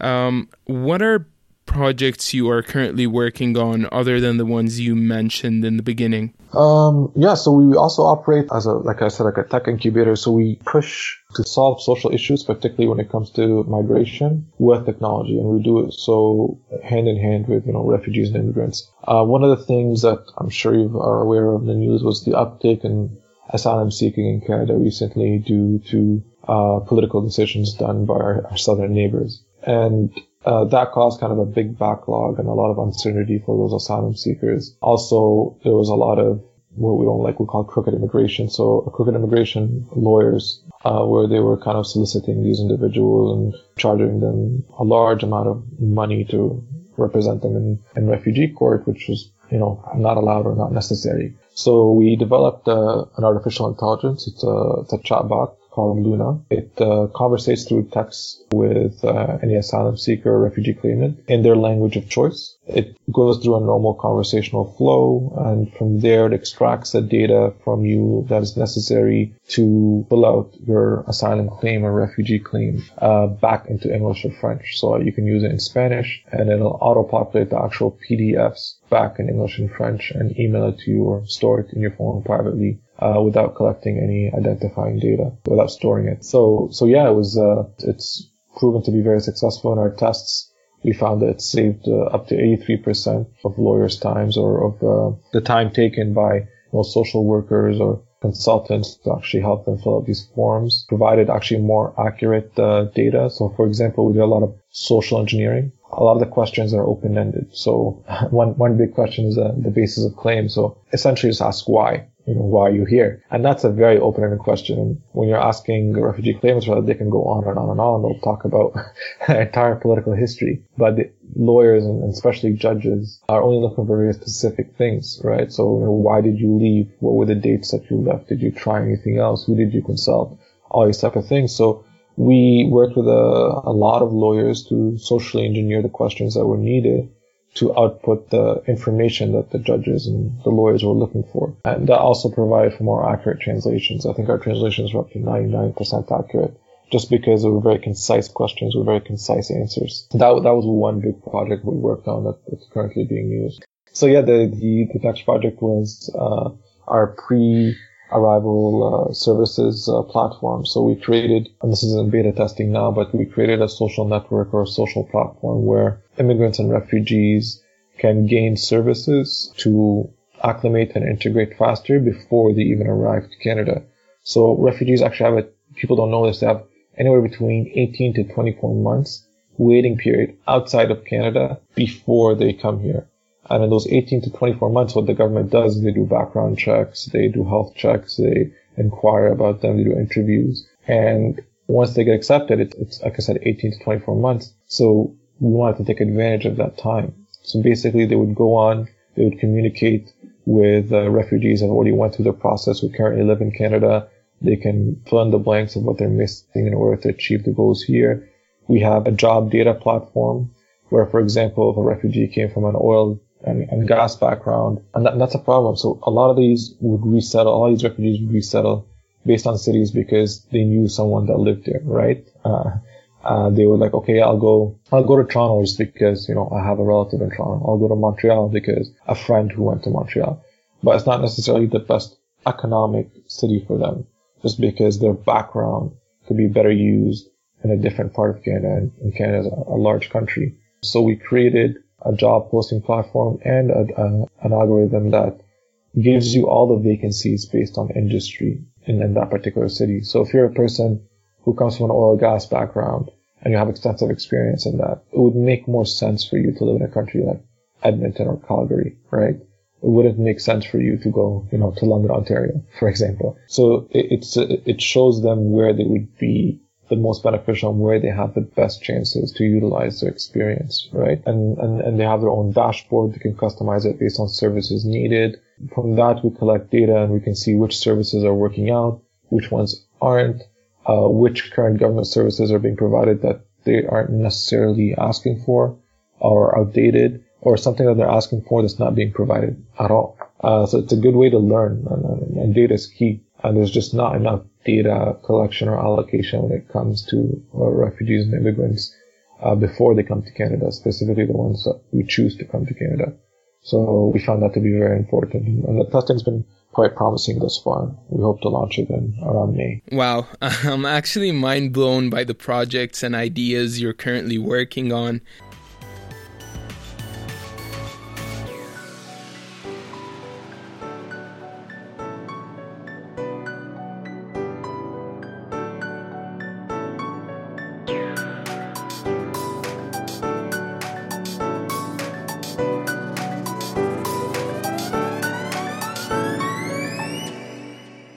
Um, what are projects you are currently working on other than the ones you mentioned in the beginning? Um, yeah, so we also operate as a, like I said, like a tech incubator. So we push to solve social issues, particularly when it comes to migration with technology. And we do it so hand in hand with, you know, refugees and immigrants. Uh, one of the things that I'm sure you are aware of in the news was the uptake in asylum seeking in Canada recently due to uh, political decisions done by our, our southern neighbors. And uh, that caused kind of a big backlog and a lot of uncertainty for those asylum seekers. Also, there was a lot of what we don't like we call crooked immigration. So crooked immigration lawyers, uh, where they were kind of soliciting these individuals and charging them a large amount of money to represent them in, in refugee court, which was, you know, not allowed or not necessary. So we developed uh, an artificial intelligence. It's a, it's a chatbot called Luna. It uh, conversates through text with uh, any asylum seeker or refugee claimant in their language of choice. It goes through a normal conversational flow, and from there it extracts the data from you that is necessary to fill out your asylum claim or refugee claim uh, back into English or French. So you can use it in Spanish, and it'll auto-populate the actual PDFs back in English and French and email it to you or store it in your phone privately uh, without collecting any identifying data, without storing it. So, so yeah, it was, uh, it's proven to be very successful in our tests. We found that it saved uh, up to 83% of lawyers' times or of uh, the time taken by social workers or consultants to actually help them fill out these forms, provided actually more accurate uh, data. So, for example, we did a lot of social engineering. A lot of the questions are open-ended. So, one one big question is uh, the basis of claim. So, essentially, just ask why you know, why are you here? And that's a very open-ended question. When you're asking refugee claimants for they can go on and on and on. They'll talk about entire political history. But the lawyers and especially judges are only looking for very specific things, right? So, you know, why did you leave? What were the dates that you left? Did you try anything else? Who did you consult? All these type of things. So we worked with a, a lot of lawyers to socially engineer the questions that were needed to output the information that the judges and the lawyers were looking for. And that also provided for more accurate translations. I think our translations were up to 99% accurate just because they were very concise questions with very concise answers. That, that was one big project we worked on that, that's currently being used. So yeah, the, the, the next project was, uh, our pre arrival uh, services uh, platform. So we created, and this is in beta testing now, but we created a social network or a social platform where immigrants and refugees can gain services to acclimate and integrate faster before they even arrive to Canada. So refugees actually have a, people don't know this, they have anywhere between 18 to 24 months waiting period outside of Canada before they come here. And in those 18 to 24 months, what the government does is they do background checks, they do health checks, they inquire about them, they do interviews. And once they get accepted, it's, it's like I said, 18 to 24 months. So we wanted to take advantage of that time. So basically, they would go on, they would communicate with uh, refugees that already went through the process who currently live in Canada. They can fill in the blanks of what they're missing in order to achieve the goals here. We have a job data platform where, for example, if a refugee came from an oil and, and gas background. And that, that's a problem. So a lot of these would resettle, all these refugees would resettle based on cities because they knew someone that lived there, right? Uh, uh, they were like, okay, I'll go, I'll go to Toronto just because, you know, I have a relative in Toronto. I'll go to Montreal because a friend who went to Montreal. But it's not necessarily the best economic city for them just because their background could be better used in a different part of Canada and Canada is a large country. So we created a job posting platform and a, a, an algorithm that gives you all the vacancies based on industry in, in that particular city. So if you're a person who comes from an oil and gas background and you have extensive experience in that, it would make more sense for you to live in a country like Edmonton or Calgary, right? It wouldn't make sense for you to go, you know, to London, Ontario, for example. So it, it's, it shows them where they would be the most beneficial and where they have the best chances to utilize their experience, right? And, and, and they have their own dashboard. They can customize it based on services needed. From that, we collect data and we can see which services are working out, which ones aren't, uh, which current government services are being provided that they aren't necessarily asking for or outdated or something that they're asking for that's not being provided at all. Uh, so it's a good way to learn and, and data is key. and there's just not enough data collection or allocation when it comes to uh, refugees and immigrants uh, before they come to Canada, specifically the ones we choose to come to Canada. So we found that to be very important, and the testing's been quite promising thus far. We hope to launch it in around May. Wow, I'm actually mind blown by the projects and ideas you're currently working on.